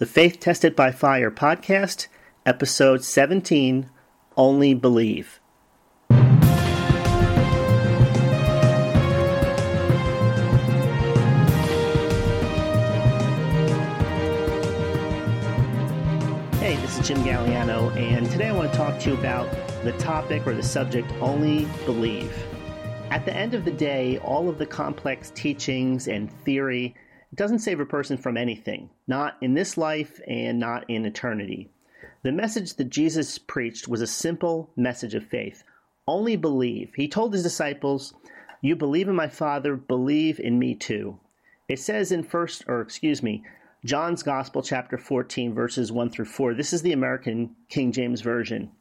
the Faith Tested by Fire podcast, episode 17 Only Believe. Hey, this is Jim Galliano, and today I want to talk to you about the topic or the subject Only Believe. At the end of the day, all of the complex teachings and theory doesn't save a person from anything, not in this life and not in eternity. The message that Jesus preached was a simple message of faith. Only believe. He told his disciples, You believe in my Father, believe in me too. It says in first, or excuse me, John's Gospel, chapter 14, verses 1 through 4. This is the American King James Version.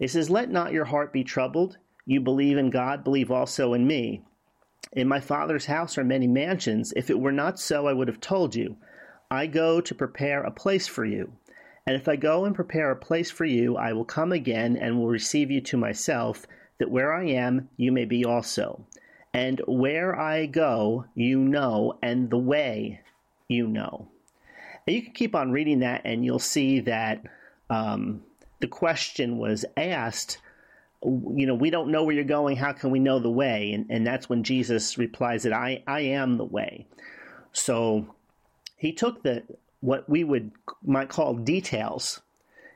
It says, Let not your heart be troubled. You believe in God, believe also in me. In my Father's house are many mansions. If it were not so, I would have told you. I go to prepare a place for you. And if I go and prepare a place for you, I will come again and will receive you to myself, that where I am, you may be also. And where I go, you know, and the way you know. And you can keep on reading that, and you'll see that um, the question was asked you know, we don't know where you're going. How can we know the way? And, and that's when Jesus replies that I, I am the way. So he took the what we would might call details.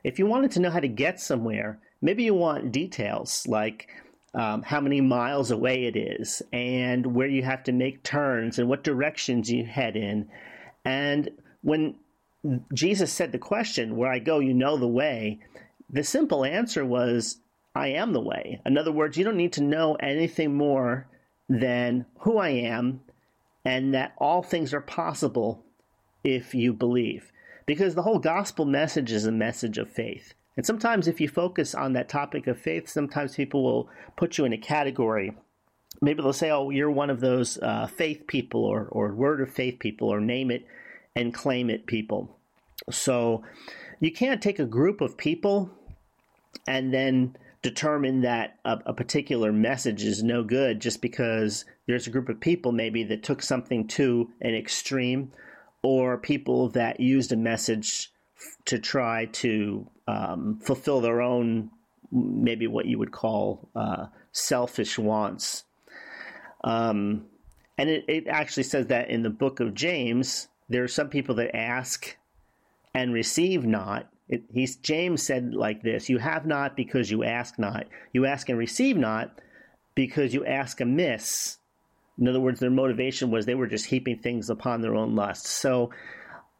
If you wanted to know how to get somewhere, maybe you want details like um, how many miles away it is and where you have to make turns and what directions you head in. And when Jesus said the question, Where I go, you know the way, the simple answer was I am the way. In other words, you don't need to know anything more than who I am and that all things are possible if you believe. Because the whole gospel message is a message of faith. And sometimes, if you focus on that topic of faith, sometimes people will put you in a category. Maybe they'll say, oh, you're one of those uh, faith people or, or word of faith people or name it and claim it people. So you can't take a group of people and then determine that a, a, particular message is no good just because there's a group of people maybe that took something to an extreme or people that used a message to try to um, fulfill their own maybe what you would call uh, selfish wants. Um, and it, it actually says that in the book of james there are some people that ask and receive not it, he's James said like this: "You have not because you ask not. You ask and receive not because you ask amiss." In other words, their motivation was they were just heaping things upon their own lusts. So,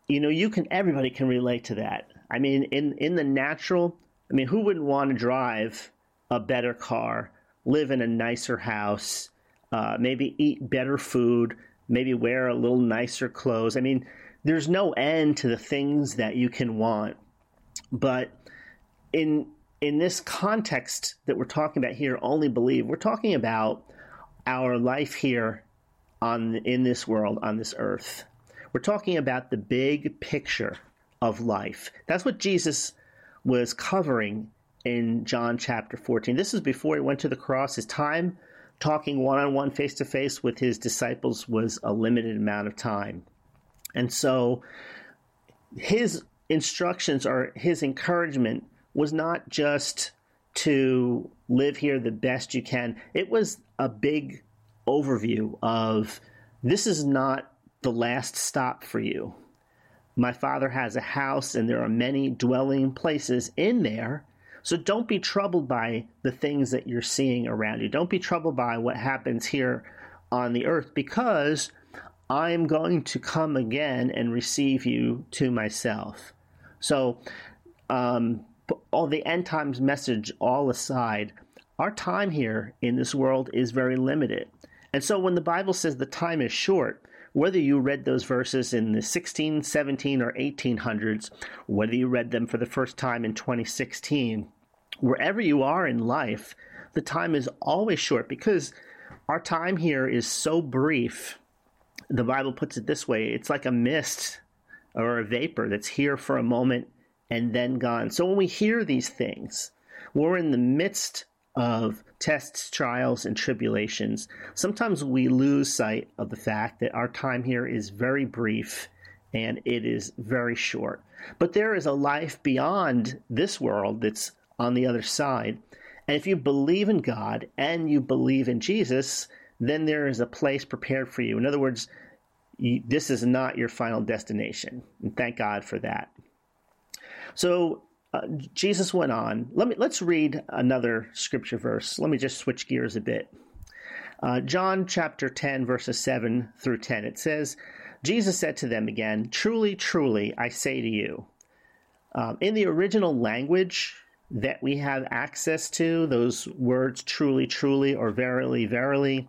you know, you can everybody can relate to that. I mean, in in the natural, I mean, who wouldn't want to drive a better car, live in a nicer house, uh, maybe eat better food, maybe wear a little nicer clothes? I mean, there's no end to the things that you can want but in in this context that we're talking about here, only believe, we're talking about our life here on in this world, on this earth. We're talking about the big picture of life. That's what Jesus was covering in John chapter 14. This is before he went to the cross. His time talking one on one, face to face with his disciples was a limited amount of time. And so his instructions or his encouragement was not just to live here the best you can. It was a big overview of this is not the last stop for you. My father has a house and there are many dwelling places in there. So don't be troubled by the things that you're seeing around you. Don't be troubled by what happens here on the earth because I'm going to come again and receive you to myself. So, um, all the end times message all aside, our time here in this world is very limited. And so when the Bible says the time is short, whether you read those verses in the 16, 17, or 1800s, whether you read them for the first time in 2016, wherever you are in life, the time is always short because our time here is so brief. The Bible puts it this way it's like a mist or a vapor that's here for a moment and then gone. So when we hear these things, we're in the midst of tests, trials, and tribulations. Sometimes we lose sight of the fact that our time here is very brief and it is very short. But there is a life beyond this world that's on the other side. And if you believe in God and you believe in Jesus, then there is a place prepared for you. In other words, this is not your final destination. And thank God for that. So uh, Jesus went on. Let me let's read another scripture verse. Let me just switch gears a bit. Uh, John chapter 10, verses 7 through 10. It says, Jesus said to them again, Truly, truly, I say to you. Um, in the original language that we have access to, those words truly, truly, or verily, verily,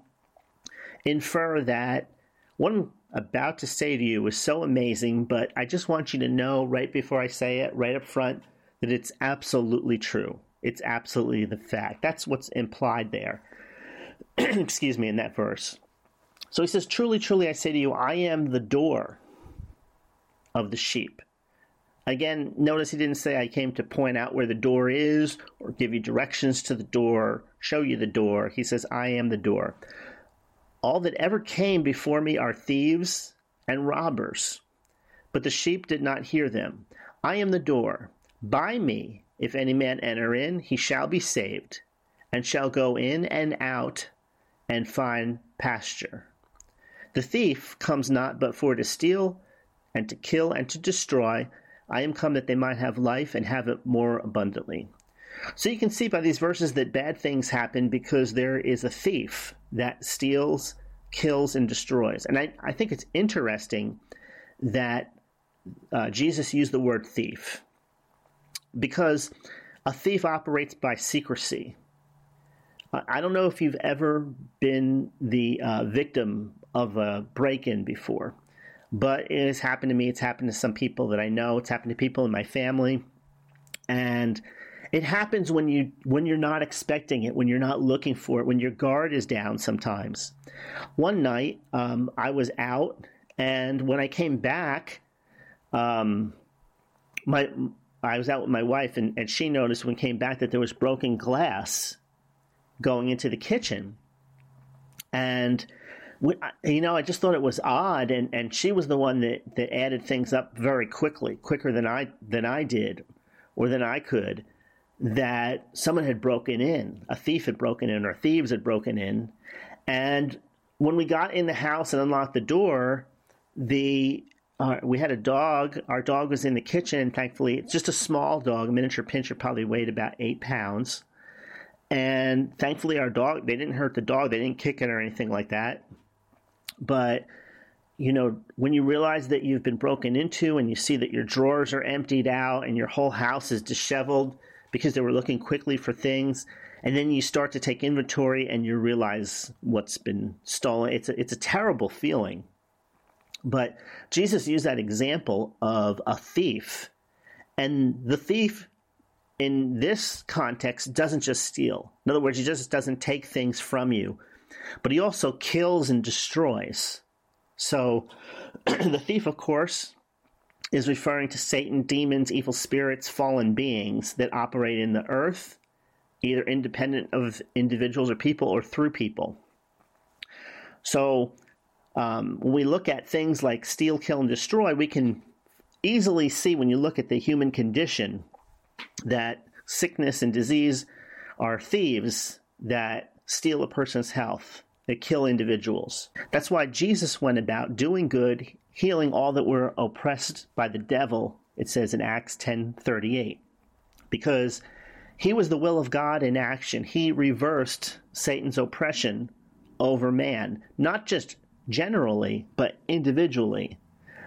infer that what I'm about to say to you is so amazing, but I just want you to know right before I say it, right up front, that it's absolutely true. It's absolutely the fact. That's what's implied there. excuse me, in that verse. So he says, Truly, truly, I say to you, I am the door of the sheep. Again, notice he didn't say I came to point out where the door is or give you directions to the door, show you the door. He says, I am the door. All that ever came before me are thieves and robbers, but the sheep did not hear them. I am the door. By me, if any man enter in, he shall be saved, and shall go in and out and find pasture. The thief comes not but for to steal, and to kill, and to destroy. I am come that they might have life and have it more abundantly. So you can see by these verses that bad things happen because there is a thief that steals, kills, and destroys. And I, I think it's interesting that uh, Jesus used the word thief because a thief operates by secrecy. I don't know if you've ever been the uh, victim of a break in before, but it has happened to me. It's happened to some people that I know. It's happened to people in my family. And it happens when you when you're not expecting it, when you're not looking for it, when your guard is down sometimes. One night, um, I was out, and when I came back, um, my I was out with my wife, and, and she noticed when came back that there was broken glass going into the kitchen. And you know, I just thought it was odd, and, and she was the one that, that added things up very quickly, quicker than I than I did, or than I could. That someone had broken in, a thief had broken in, or thieves had broken in, and when we got in the house and unlocked the door, the uh, we had a dog. Our dog was in the kitchen. Thankfully, it's just a small dog, a miniature pinscher, probably weighed about eight pounds. And thankfully, our dog, they didn't hurt the dog, they didn't kick it or anything like that. But, you know, when you realize that you've been broken into and you see that your drawers are emptied out and your whole house is disheveled because they were looking quickly for things, and then you start to take inventory and you realize what's been stolen, it's a, it's a terrible feeling. But Jesus used that example of a thief, and the thief in this context doesn't just steal. In other words, he just doesn't take things from you, but he also kills and destroys. So the thief, of course, is referring to Satan, demons, evil spirits, fallen beings that operate in the earth, either independent of individuals or people or through people. So um, when we look at things like steal, kill, and destroy, we can easily see when you look at the human condition that sickness and disease are thieves that steal a person's health, that kill individuals. That's why Jesus went about doing good, healing all that were oppressed by the devil, it says in Acts 10:38. Because he was the will of God in action. He reversed Satan's oppression over man, not just generally, but individually.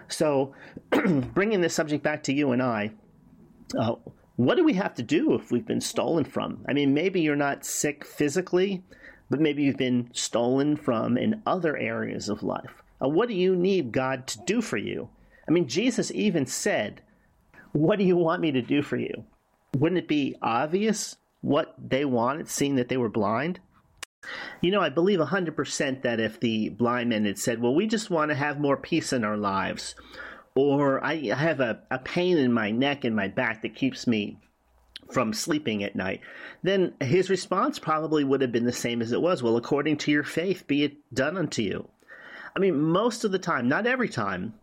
So, bringing this subject back to you and I, uh, what do we have to do if we've been stolen from? I mean, maybe you're not sick physically, but maybe you've been stolen from in other areas of life. Uh, what do you need God to do for you? I mean, Jesus even said, What do you want me to do for you? Wouldn't it be obvious what they wanted, seeing that they were blind? You know, I believe 100% that if the blind men had said, Well, we just want to have more peace in our lives, or I have a, a pain in my neck and my back that keeps me from sleeping at night, then his response probably would have been the same as it was. Well, according to your faith, be it done unto you. I mean, most of the time, not every time,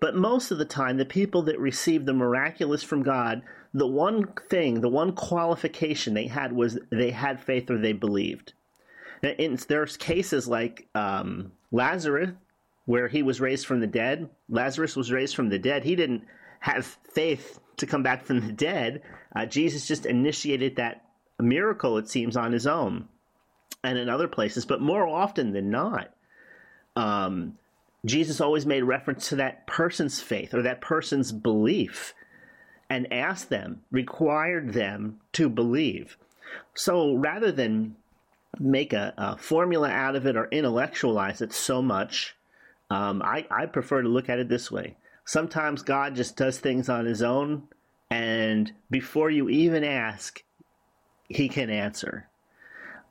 But most of the time, the people that received the miraculous from God, the one thing, the one qualification they had was they had faith or they believed. In, there's cases like um, Lazarus, where he was raised from the dead. Lazarus was raised from the dead. He didn't have faith to come back from the dead. Uh, Jesus just initiated that miracle, it seems, on his own and in other places. But more often than not, um, Jesus always made reference to that person's faith or that person's belief and asked them, required them to believe. So rather than make a, a formula out of it or intellectualize it so much, um, I, I prefer to look at it this way. Sometimes God just does things on his own, and before you even ask, he can answer.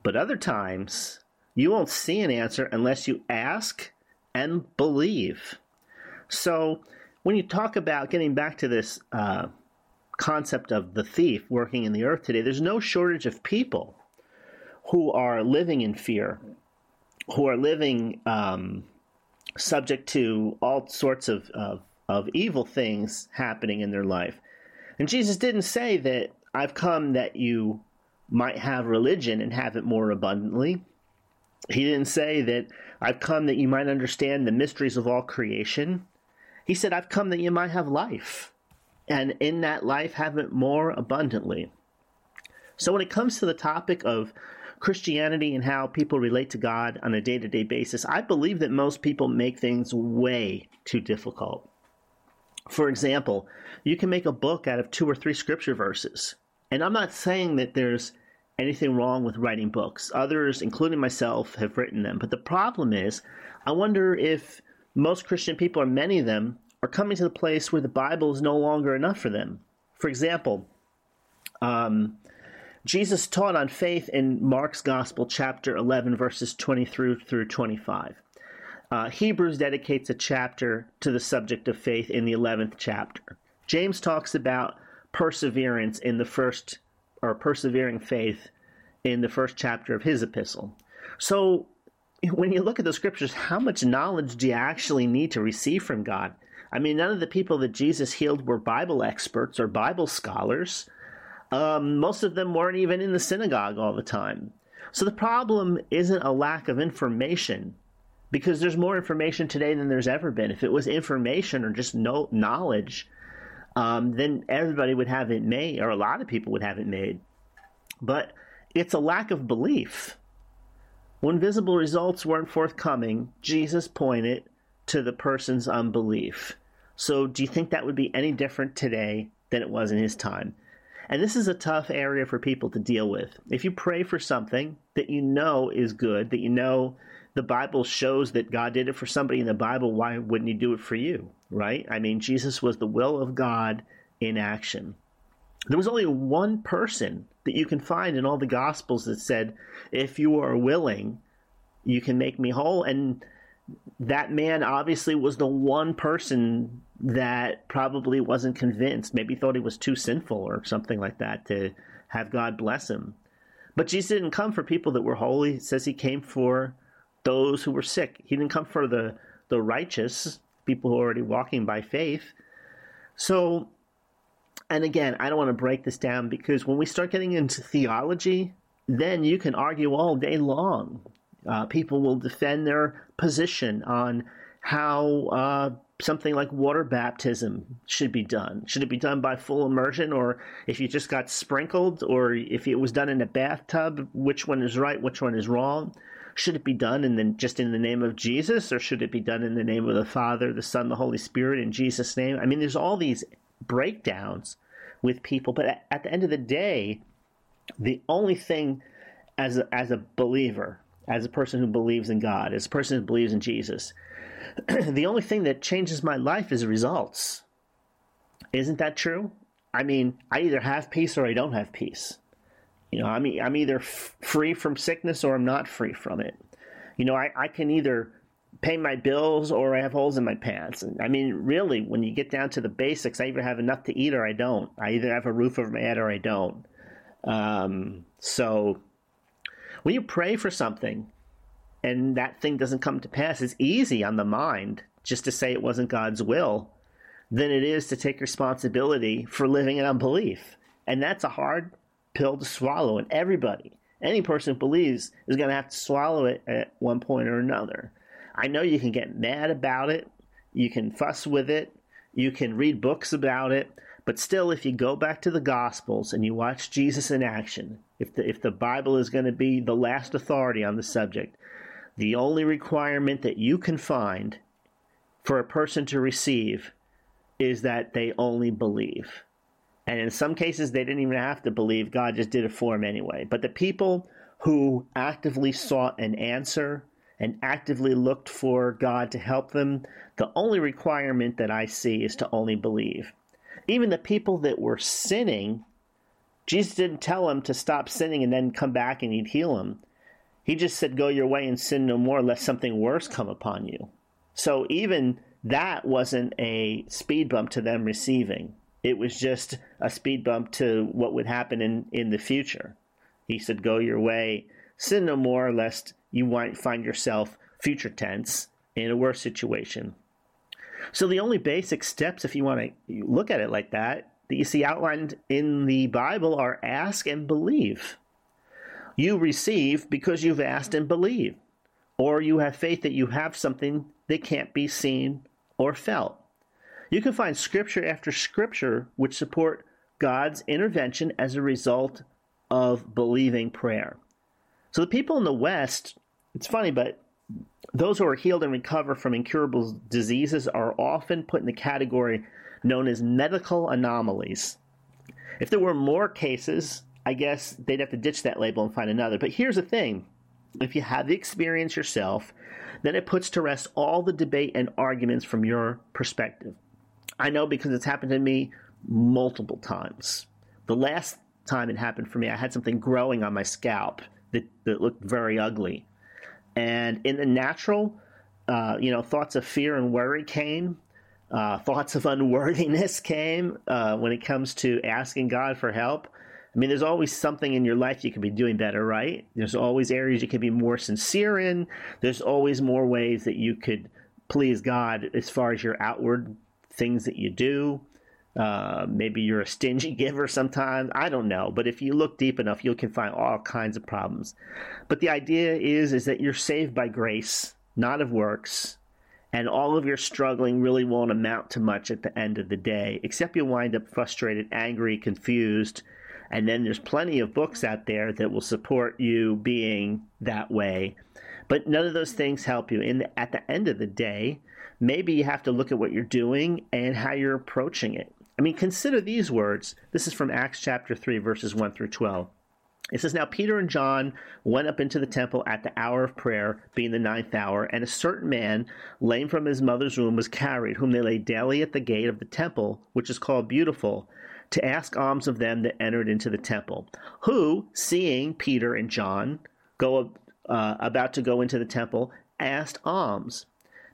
But other times, you won't see an answer unless you ask and believe. So, when you talk about getting back to this uh, concept of the thief working in the earth today, there's no shortage of people who are living in fear, who are living um, subject to all sorts of, of, of evil things happening in their life. And Jesus didn't say that I've come that you might have religion and have it more abundantly. He didn't say that I've come that you might understand the mysteries of all creation. He said, I've come that you might have life, and in that life have it more abundantly. So, when it comes to the topic of Christianity and how people relate to God on a day to day basis, I believe that most people make things way too difficult. For example, you can make a book out of two or three scripture verses. And I'm not saying that there's anything wrong with writing books. Others, including myself, have written them. But the problem is, I wonder if most Christian people, or many of them, are coming to the place where the Bible is no longer enough for them. For example, um, Jesus taught on faith in Mark's Gospel, chapter 11, verses 23 through 25. Uh, Hebrews dedicates a chapter to the subject of faith in the 11th chapter. James talks about perseverance in the first or persevering faith in the first chapter of his epistle. So, when you look at the scriptures, how much knowledge do you actually need to receive from God? I mean, none of the people that Jesus healed were Bible experts or Bible scholars. Um, most of them weren't even in the synagogue all the time. So the problem isn't a lack of information, because there's more information today than there's ever been. If it was information or just no knowledge, um, then everybody would have it made, or a lot of people would have it made. But it's a lack of belief. When visible results weren't forthcoming, Jesus pointed to the person's unbelief. So, do you think that would be any different today than it was in his time? And this is a tough area for people to deal with. If you pray for something that you know is good, that you know the Bible shows that God did it for somebody in the Bible, why wouldn't He do it for you? Right? I mean, Jesus was the will of God in action. There was only one person that you can find in all the Gospels that said, If you are willing, you can make me whole. And that man obviously was the one person that probably wasn't convinced, maybe thought he was too sinful or something like that to have God bless him. But Jesus didn't come for people that were holy. It says he came for those who were sick. He didn't come for the, the righteous, people who are already walking by faith. So, and again, I don't want to break this down because when we start getting into theology, then you can argue all day long. Uh, people will defend their position on how uh, something like water baptism should be done. Should it be done by full immersion, or if you just got sprinkled, or if it was done in a bathtub, which one is right, which one is wrong? Should it be done in the, just in the name of Jesus, or should it be done in the name of the Father, the Son, the Holy Spirit, in Jesus' name? I mean, there's all these breakdowns with people, but at, the end of the day, the only thing as a, as a believer, as a person who believes in God, as a person who believes in Jesus, the only thing that changes my life is results. Isn't that true? I mean, I either have peace or I don't have peace. You know, I'm I'm either f- free from sickness or I'm not free from it. You know, I, I can either pay my bills or I have holes in my pants. And I mean, really, when you get down to the basics, I either have enough to eat or I don't. I either have a roof over my head or I don't. Um, so when you pray for something and that thing doesn't come to pass, it's easy on the mind just to say it wasn't God's will than it is to take responsibility for living in unbelief. And that's a hard pill to swallow. And everybody, any person who believes, is going to have to swallow it at one point or another. I know you can get mad about it, you can fuss with it, you can read books about it, but still, if you go back to the Gospels and you watch Jesus in action, if the, if the Bible is going to be the last authority on the subject, the only requirement that you can find for a person to receive is that they only believe. And in some cases, they didn't even have to believe. God just did it for them anyway. But the people who actively sought an answer and actively looked for God to help them, the only requirement that I see is to only believe. Even the people that were sinning, Jesus didn't tell them to stop sinning and then come back and he'd heal them. He just said, Go your way and sin no more, lest something worse come upon you. So even that wasn't a speed bump to them receiving. It was just a speed bump to what would happen in, in the future. He said, Go your way, sin no more, lest you might find yourself, future tense, in a worse situation. So the only basic steps, if you want to look at it like that, that you see outlined in the Bible are ask and believe. You receive because you've asked and believed, or you have faith that you have something that can't be seen or felt. You can find scripture after scripture which support God's intervention as a result of believing prayer. So the people in the West, it's funny, but those who are healed and recover from incurable diseases are often put in the category known as medical anomalies. If there were more cases, I guess they'd have to ditch that label and find another. But here's the thing if you have the experience yourself, then it puts to rest all the debate and arguments from your perspective. I know because it's happened to me multiple times. The last time it happened for me, I had something growing on my scalp that, that looked very ugly. And in the natural, uh, you know, thoughts of fear and worry came. Uh, thoughts of unworthiness came uh, when it comes to asking God for help. I mean, there's always something in your life you could be doing better, right? There's always areas you could be more sincere in. There's always more ways that you could please God as far as your outward things that you do. Uh, maybe you're a stingy giver sometimes. I don't know, but if you look deep enough, you can find all kinds of problems. But the idea is is that you're saved by grace, not of works, and all of your struggling really won't amount to much at the end of the day, except you'll wind up frustrated, angry, confused, and then there's plenty of books out there that will support you being that way. But none of those things help you. In the, at the end of the day, maybe you have to look at what you're doing and how you're approaching it. I mean, consider these words. This is from Acts chapter 3, verses 1 through 12. It says, Now Peter and John went up into the temple at the hour of prayer, being the ninth hour, and a certain man, lame from his mother's womb, was carried, whom they laid daily at the gate of the temple, which is called Beautiful, to ask alms of them that entered into the temple. Who, seeing Peter and John go uh, about to go into the temple, asked alms.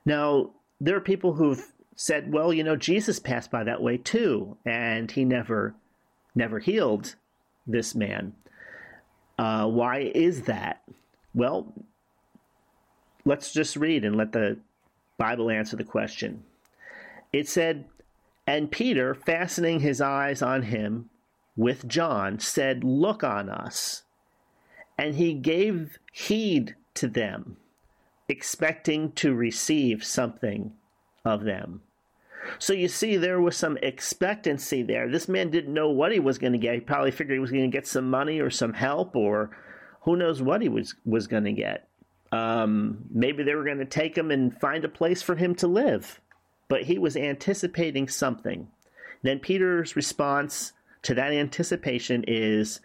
Now, there are people who've said, well, you know, Jesus passed by that way too, and he never, never healed this man. Uh, why is that? Well, let's just read and let the Bible answer the question. It said, And Peter, fastening his eyes on him with John, said, Look on us. And he gave heed to them, expecting to receive something of them. So you see, there was some expectancy there. This man didn't know what he was going to get. He probably figured he was going to get some money or some help, or who knows what he was was going to get. Um, maybe they were going to take him and find a place for him to live, but he was anticipating something. Then Peter's response to that anticipation is.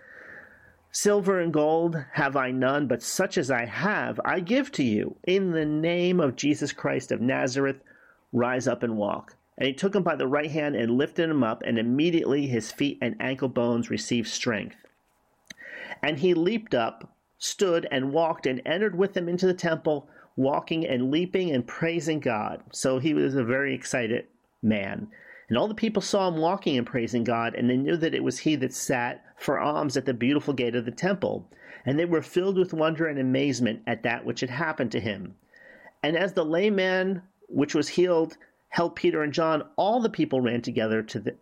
Silver and gold have I none, but such as I have, I give to you. In the name of Jesus Christ of Nazareth, rise up and walk. And he took him by the right hand and lifted him up, and immediately his feet and ankle bones received strength. And he leaped up, stood, and walked, and entered with them into the temple, walking and leaping and praising God. So he was a very excited man. And all the people saw him walking and praising God, and they knew that it was he that sat for alms at the beautiful gate of the temple. And they were filled with wonder and amazement at that which had happened to him. And as the lame man which was healed helped Peter and John, all the people ran together to, the,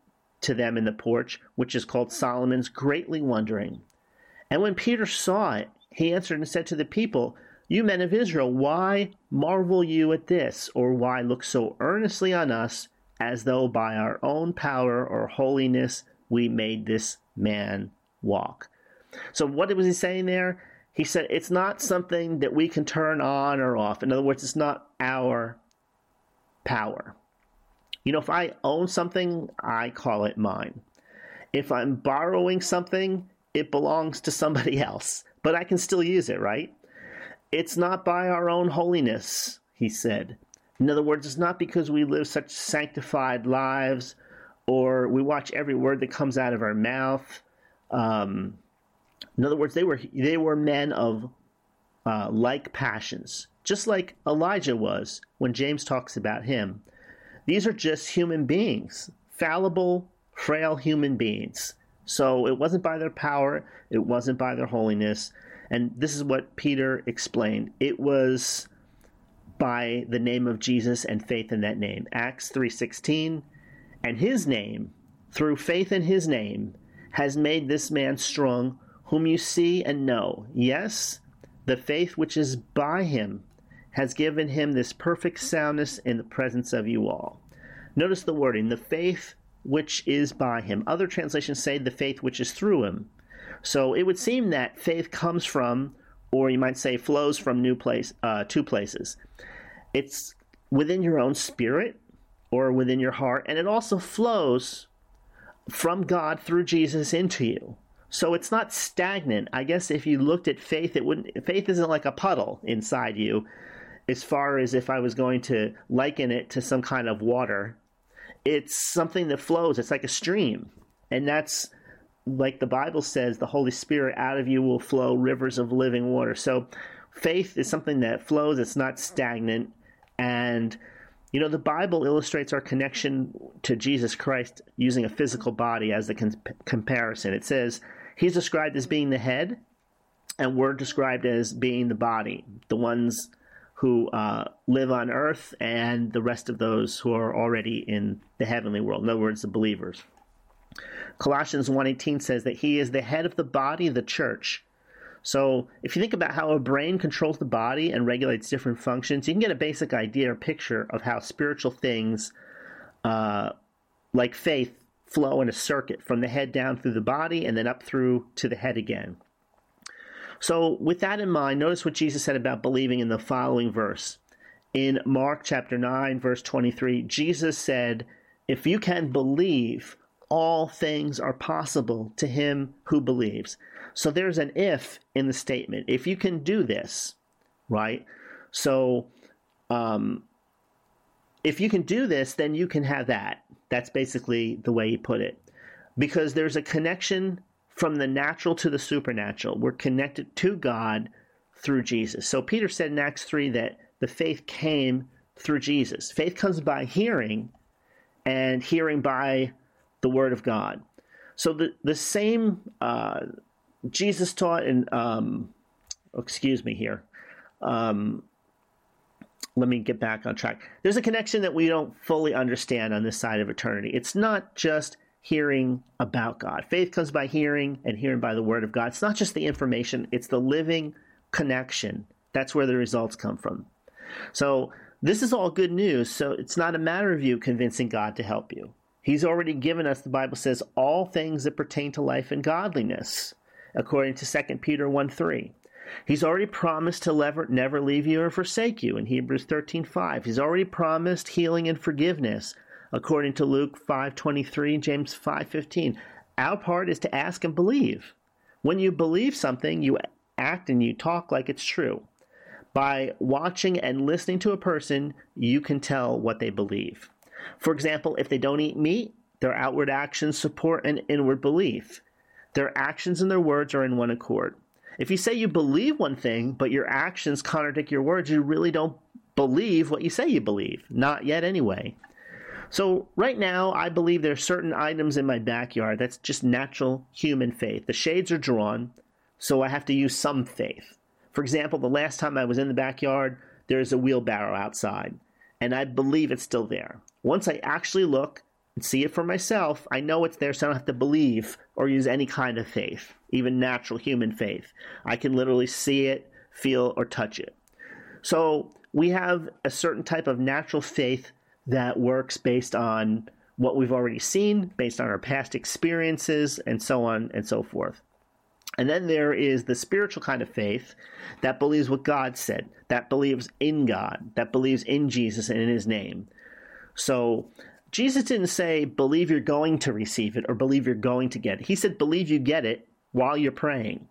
to them in the porch, which is called Solomon's, greatly wondering. And when Peter saw it, he answered and said to the people, You men of Israel, why marvel you at this, or why look so earnestly on us, as though by our own power or holiness we made this man walk? So, what was he saying there? He said, It's not something that we can turn on or off. In other words, it's not our power. You know, if I own something, I call it mine. If I'm borrowing something, it belongs to somebody else, but I can still use it, right? It's not by our own holiness, he said. In other words, it's not because we live such sanctified lives or we watch every word that comes out of our mouth. Um, in other words, they were they were men of uh, like passions, just like Elijah was when James talks about him. These are just human beings, fallible, frail human beings. So it wasn't by their power, it wasn't by their holiness. And this is what Peter explained. It was by the name of Jesus and faith in that name. Acts 3:16 and his name through faith in his name has made this man strong whom you see and know. Yes, the faith which is by him has given him this perfect soundness in the presence of you all. Notice the wording, the faith which is by him. Other translations say the faith which is through him. So it would seem that faith comes from, or you might say flows from new place, uh, two places. It's within your own spirit or within your heart, and it also flows from God through Jesus into you. So it's not stagnant. I guess if you looked at faith, it wouldn't. Faith isn't like a puddle inside you as far as if I was going to liken it to some kind of water. It's something that flows. It's like a stream. And that's like the Bible says, the Holy Spirit out of you will flow rivers of living water. So faith is something that flows, it's not stagnant. And, you know, the Bible illustrates our connection to Jesus Christ using a physical body as the comparison. It says, He's described as being the head, and we're described as being the body, the ones who uh, live on earth and the rest of those who are already in the heavenly world. In other words, the believers. Colossians 1:18 says that he is the head of the body, the church. So, if you think about how a brain controls the body and regulates different functions, you can get a basic idea or picture of how spiritual things, uh, like faith, flow in a circuit from the head down through the body and then up through to the head again. So, with that in mind, notice what Jesus said about believing in the following verse. In Mark chapter 9, verse 23, Jesus said, If you can believe, all things are possible to him who believes. So, there's an if in the statement. If you can do this, right? So, um, if you can do this, then you can have that. That's basically the way he put it. Because there's a connection from the natural to the supernatural. We're connected to God through Jesus. So Peter said in Acts 3 that the faith came through Jesus. Faith comes by hearing, and hearing by the Word of God. So the, the same uh, Jesus taught in, um, excuse me here. Um, let me get back on track. There's a connection that we don't fully understand on this side of eternity. It's not just hearing about God. Faith comes by hearing, and hearing by the word of God. It's not just the information, it's the living connection. That's where the results come from. So, this is all good news. So, it's not a matter of you convincing God to help you. He's already given us, the Bible says, all things that pertain to life and godliness, according to 2 Peter 1 3. He's already promised to never, never leave you or forsake you in Hebrews 13:5. He's already promised healing and forgiveness according to Luke 5:23 James 5:15. Our part is to ask and believe. When you believe something, you act and you talk like it's true. By watching and listening to a person, you can tell what they believe. For example, if they don't eat meat, their outward actions support an inward belief. Their actions and their words are in one accord. If you say you believe one thing, but your actions contradict your words, you really don't believe what you say you believe. Not yet, anyway. So, right now, I believe there are certain items in my backyard that's just natural human faith. The shades are drawn, so I have to use some faith. For example, the last time I was in the backyard, there's a wheelbarrow outside, and I believe it's still there. Once I actually look and see it for myself, I know it's there, so I don't have to believe or use any kind of faith, even natural human faith. I can literally see it, feel, or touch it. So we have a certain type of natural faith that works based on what we've already seen, based on our past experiences, and so on and so forth. And then there is the spiritual kind of faith that believes what God said, that believes in God, that believes in Jesus and in his name. So Jesus didn't say, believe you're going to receive it or believe you're going to get it. He said, believe you get it while you're praying.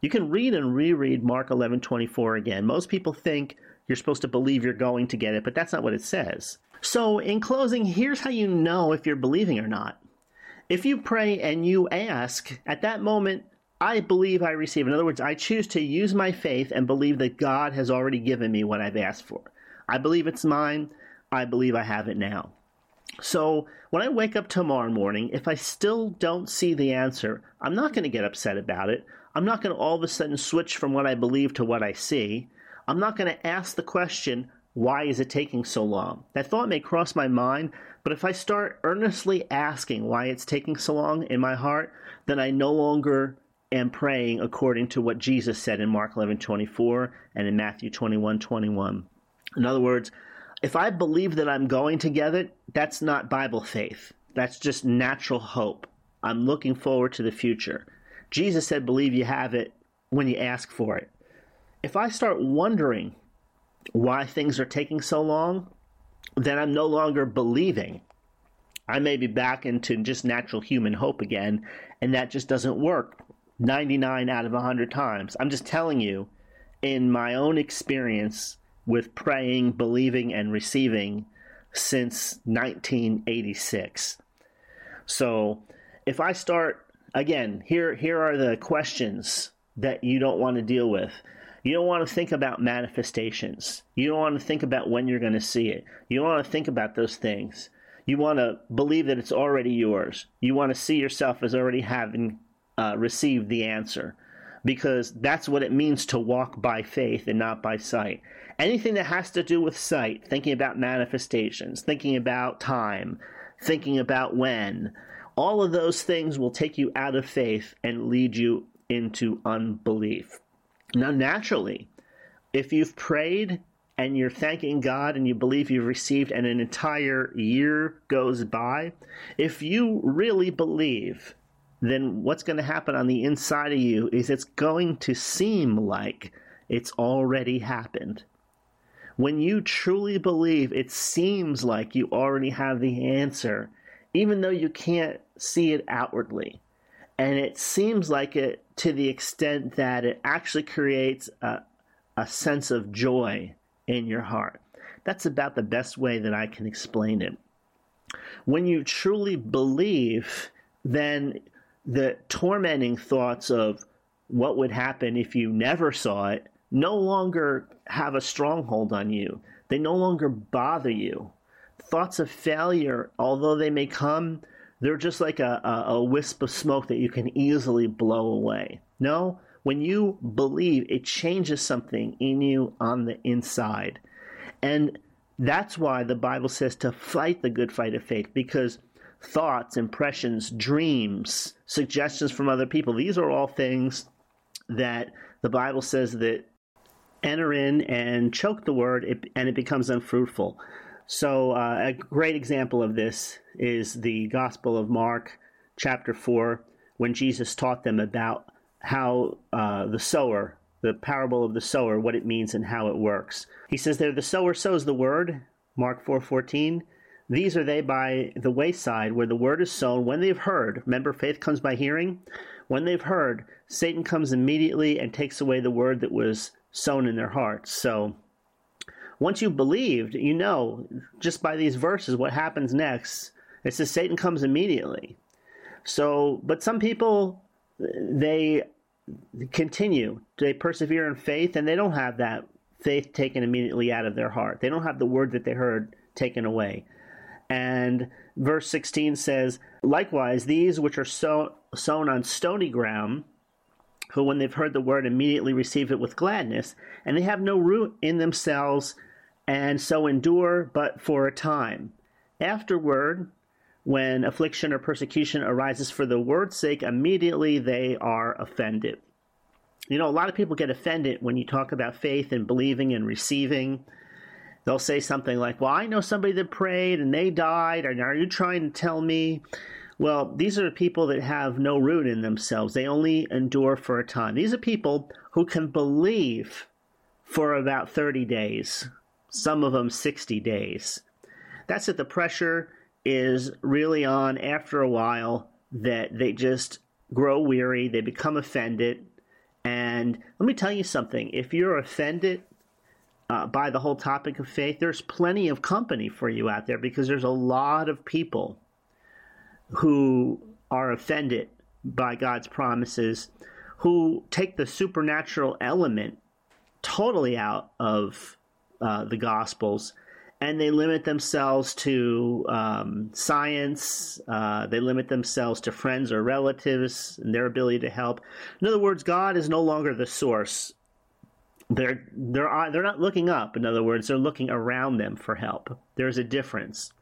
You can read and reread Mark 11 24 again. Most people think you're supposed to believe you're going to get it, but that's not what it says. So, in closing, here's how you know if you're believing or not. If you pray and you ask, at that moment, I believe I receive. In other words, I choose to use my faith and believe that God has already given me what I've asked for. I believe it's mine. I believe I have it now. So when I wake up tomorrow morning, if I still don't see the answer, I'm not going to get upset about it. I'm not going to all of a sudden switch from what I believe to what I see. I'm not going to ask the question, why is it taking so long? That thought may cross my mind, but if I start earnestly asking why it's taking so long in my heart, then I no longer am praying according to what Jesus said in Mark 11 24 and in Matthew 21 21. In other words, if I believe that I'm going to get it, that's not Bible faith. That's just natural hope. I'm looking forward to the future. Jesus said, believe you have it when you ask for it. If I start wondering why things are taking so long, then I'm no longer believing. I may be back into just natural human hope again, and that just doesn't work 99 out of 100 times. I'm just telling you, in my own experience with praying, believing, and receiving since 1986. So if I start again, here here are the questions that you don't want to deal with. You don't want to think about manifestations. You don't want to think about when you're going to see it. You don't want to think about those things. You want to believe that it's already yours. You want to see yourself as already having uh, received the answer because that's what it means to walk by faith and not by sight. Anything that has to do with sight, thinking about manifestations, thinking about time, thinking about when, all of those things will take you out of faith and lead you into unbelief. Now, naturally, if you've prayed and you're thanking God and you believe you've received, and an entire year goes by, if you really believe, then what's going to happen on the inside of you is it's going to seem like it's already happened. When you truly believe, it seems like you already have the answer, even though you can't see it outwardly. And it seems like it to the extent that it actually creates a, a sense of joy in your heart. That's about the best way that I can explain it. When you truly believe, then the tormenting thoughts of what would happen if you never saw it no longer have a stronghold on you. They no longer bother you. Thoughts of failure, although they may come, they're just like a, a, a wisp of smoke that you can easily blow away. No, when you believe, it changes something in you on the inside. And that's why the Bible says to fight the good fight of faith, because thoughts, impressions, dreams, suggestions from other people, these are all things that the Bible says that enter in and choke the word and it becomes unfruitful. So, uh, a great example of this is the Gospel of Mark, chapter 4, when Jesus taught them about how uh, the sower, the parable of the sower, what it means and how it works. He says there, the sower sows the word, Mark 4:14. These are they by the wayside where the word is sown when they've heard. Remember, faith comes by hearing. When they've heard, Satan comes immediately and takes away the word that was sown in their hearts. So, once you've believed, you know just by these verses what happens next. It says Satan comes immediately. So, but some people, they continue, they persevere in faith, and they don't have that faith taken immediately out of their heart. They don't have the word that they heard taken away. And verse 16 says, Likewise, these which are sow, sown on stony ground, who when they've heard the word immediately receive it with gladness, and they have no root in themselves, and so endure but for a time. afterward, when affliction or persecution arises for the word's sake, immediately they are offended. You know, a lot of people get offended when you talk about faith and believing and receiving. They'll say something like, Well, I know somebody that prayed and they died, and are you trying to tell me? Well, these are people that have no root in themselves. They only endure for a time. These are people who can believe for about 30 days, some of them 60 days. That's that the pressure is really on after a while that they just grow weary, they become offended. And let me tell you something if you're offended uh, by the whole topic of faith, there's plenty of company for you out there because there's a lot of people who are offended by God's promises, who take the supernatural element totally out of uh, the Gospels and they limit themselves to um, science. Uh, they limit themselves to friends or relatives and their ability to help. In other words, God is no longer the source. They're they're they're not looking up. In other words, they're looking around them for help. There's a difference.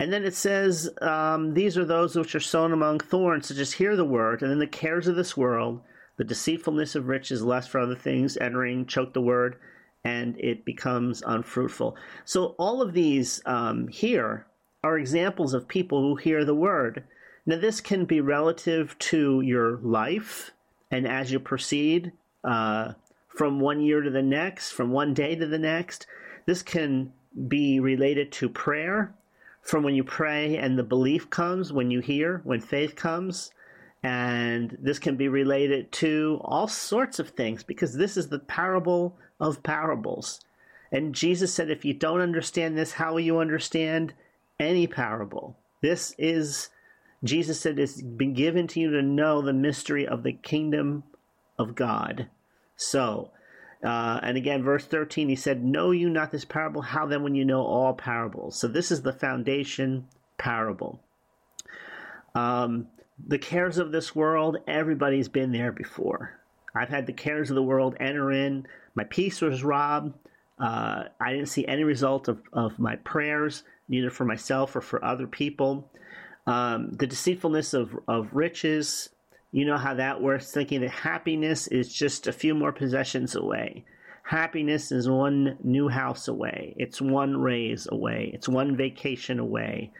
And then it says, um, These are those which are sown among thorns, so just hear the word, and then the cares of this world, the deceitfulness of riches, lust for other things, entering, choke the word, and it becomes unfruitful. So all of these um, here are examples of people who hear the word. Now, this can be relative to your life, and as you proceed uh, from one year to the next, from one day to the next, this can be related to prayer from when you pray and the belief comes, when you hear, when faith comes. And this can be related to all sorts of things because this is the parable of parables. And Jesus said, if you don't understand this, how will you understand any parable? This is, Jesus said, it's been given to you to know the mystery of the kingdom of God. So, uh, and again, verse 13, he said, Know you not this parable? How then when you know all parables? So this is the foundation parable. Um, the cares of this world, everybody's been there before. I've had the cares of the world enter in. My peace was robbed. Uh, I didn't see any result of, of my prayers, neither for myself or for other people. Um, the deceitfulness of, of riches, you know how that works, thinking that happiness is just a few more possessions away. Happiness is one new house away. It's one raise away. It's one vacation away.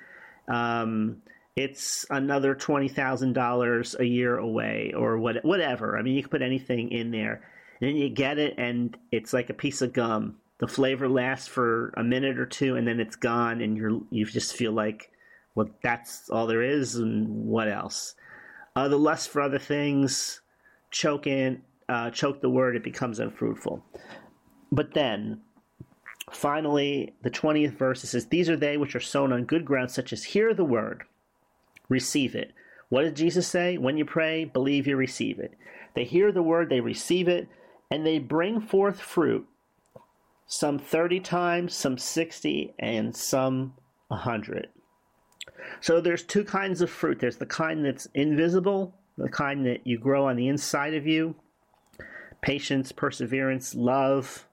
Um, it's another twenty thousand dollars a year away, or what, whatever. I mean, you can put anything in there, and then you get it, and it's like a piece of gum. The flavor lasts for a minute or two, and then it's gone, and you're you just feel like, well, that's all there is, and what else? Uh, the lust for other things, choke in, uh, choke the word, it becomes unfruitful. But then, finally, the 20th verse it says, These are they which are sown on good ground, such as hear the word, receive it. What did Jesus say? When you pray, believe you receive it. They hear the word, they receive it, and they bring forth fruit, some 30 times, some 60, and some 100. So there's two kinds of fruit. There's the kind that's invisible, the kind that you grow on the inside of you. Patience, perseverance, love,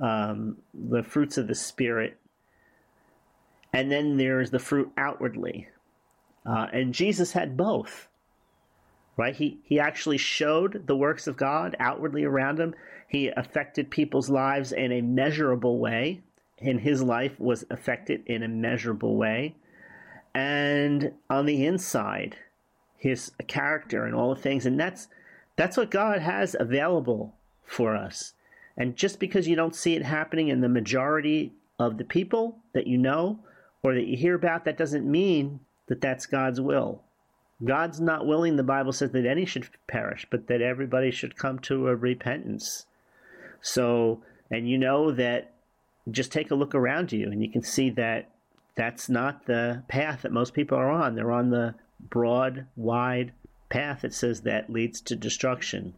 um, the fruits of the spirit. And then there's the fruit outwardly. Uh, and Jesus had both. Right? He, he actually showed the works of God outwardly around him. He affected people's lives in a measurable way, and his life was affected in a measurable way and on the inside his character and all the things. And that's that's what god has available for us. And just because you don't see it happening in the majority of the people that you know or that you hear about that doesn't mean that that's god's will. God's not willing the bible says that any should perish but that everybody should come to a repentance. So and you know that just take a look around you and you can see that that's not the path that most people are on. They're on the broad, wide path that says that leads to destruction.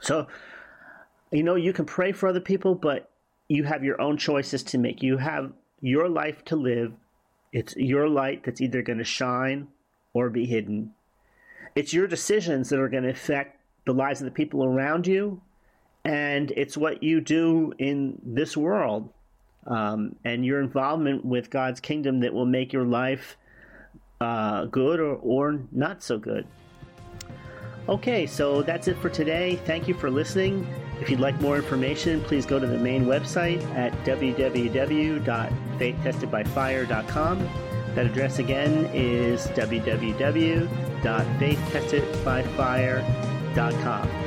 So, you know, you can pray for other people, but you have your own choices to make. You have your life to live. It's your light that's either going to shine or be hidden. It's your decisions that are going to affect the lives of the people around you, and it's what you do in this world um, and your involvement with God's kingdom that will make your life uh, good or, or not so good. Okay, so that's it for today. Thank you for listening. If you'd like more information, please go to the main website at www.faithtestedbyfire.com. That address again is www.faithtestedbyfire.com.